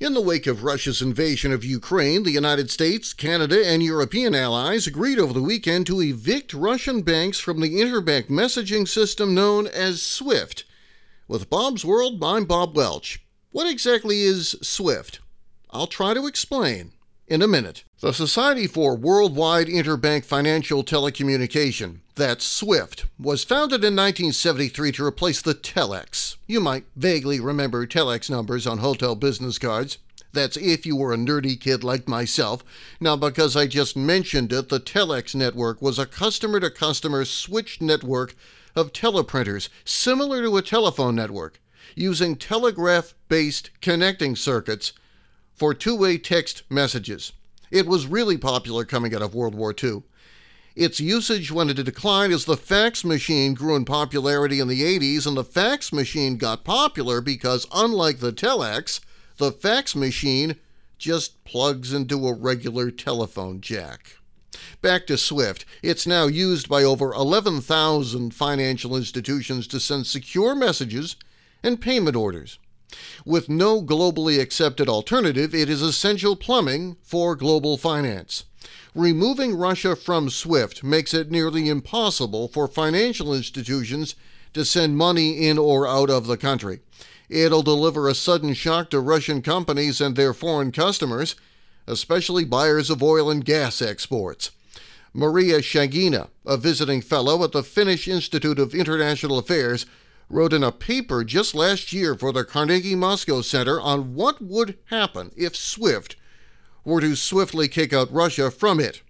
In the wake of Russia's invasion of Ukraine, the United States, Canada, and European allies agreed over the weekend to evict Russian banks from the interbank messaging system known as SWIFT. With Bob's World, I'm Bob Welch. What exactly is SWIFT? I'll try to explain in a minute. The Society for Worldwide Interbank Financial Telecommunication, that's SWIFT, was founded in 1973 to replace the Telex. You might vaguely remember Telex numbers on hotel business cards. That's if you were a nerdy kid like myself. Now, because I just mentioned it, the Telex network was a customer to customer switched network of teleprinters, similar to a telephone network, using telegraph based connecting circuits for two way text messages. It was really popular coming out of World War II. Its usage went into decline as the fax machine grew in popularity in the 80s, and the fax machine got popular because, unlike the telex, the fax machine just plugs into a regular telephone jack. Back to Swift. It's now used by over 11,000 financial institutions to send secure messages and payment orders. With no globally accepted alternative, it is essential plumbing for global finance. Removing Russia from SWIFT makes it nearly impossible for financial institutions to send money in or out of the country. It'll deliver a sudden shock to Russian companies and their foreign customers, especially buyers of oil and gas exports. Maria Shagina, a visiting fellow at the Finnish Institute of International Affairs, wrote in a paper just last year for the Carnegie Moscow Center on what would happen if SWIFT were to swiftly kick out Russia from it.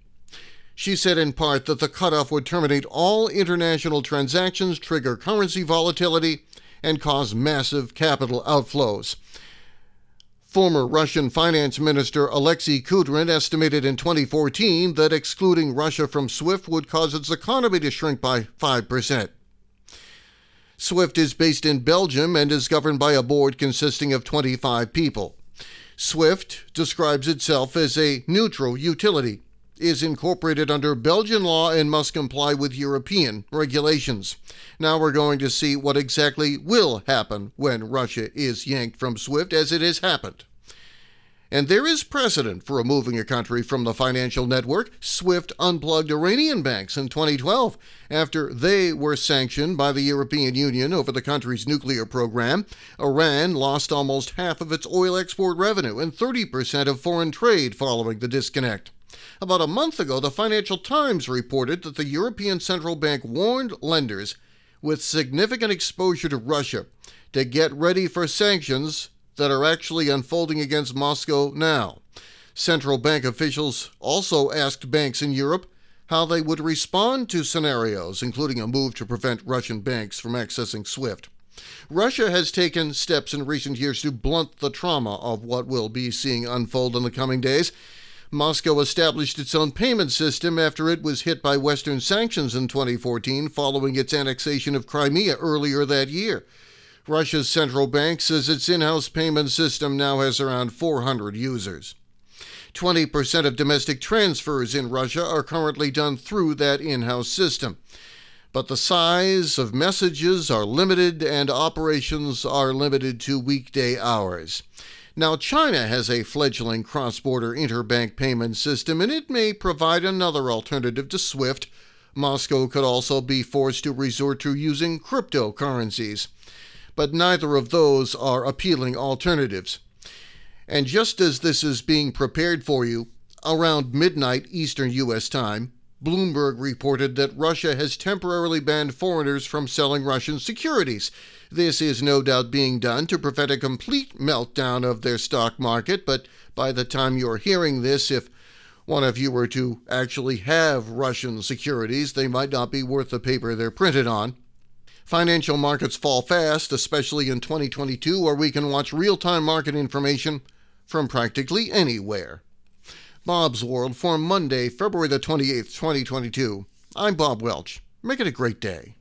She said in part that the cutoff would terminate all international transactions, trigger currency volatility, and cause massive capital outflows. Former Russian Finance Minister Alexei Kudrin estimated in 2014 that excluding Russia from SWIFT would cause its economy to shrink by 5%. SWIFT is based in Belgium and is governed by a board consisting of 25 people. SWIFT describes itself as a neutral utility, is incorporated under Belgian law, and must comply with European regulations. Now we're going to see what exactly will happen when Russia is yanked from SWIFT, as it has happened. And there is precedent for removing a country from the financial network. SWIFT unplugged Iranian banks in 2012 after they were sanctioned by the European Union over the country's nuclear program. Iran lost almost half of its oil export revenue and 30% of foreign trade following the disconnect. About a month ago, the Financial Times reported that the European Central Bank warned lenders with significant exposure to Russia to get ready for sanctions that are actually unfolding against Moscow now. Central bank officials also asked banks in Europe how they would respond to scenarios, including a move to prevent Russian banks from accessing SWIFT. Russia has taken steps in recent years to blunt the trauma of what we'll be seeing unfold in the coming days. Moscow established its own payment system after it was hit by Western sanctions in 2014 following its annexation of Crimea earlier that year. Russia's central bank says its in house payment system now has around 400 users. 20% of domestic transfers in Russia are currently done through that in house system. But the size of messages are limited and operations are limited to weekday hours. Now, China has a fledgling cross border interbank payment system, and it may provide another alternative to SWIFT. Moscow could also be forced to resort to using cryptocurrencies but neither of those are appealing alternatives. And just as this is being prepared for you, around midnight Eastern U.S. time, Bloomberg reported that Russia has temporarily banned foreigners from selling Russian securities. This is no doubt being done to prevent a complete meltdown of their stock market, but by the time you're hearing this, if one of you were to actually have Russian securities, they might not be worth the paper they're printed on. Financial markets fall fast, especially in 2022, where we can watch real time market information from practically anywhere. Bob's World for Monday, February the 28th, 2022. I'm Bob Welch. Make it a great day.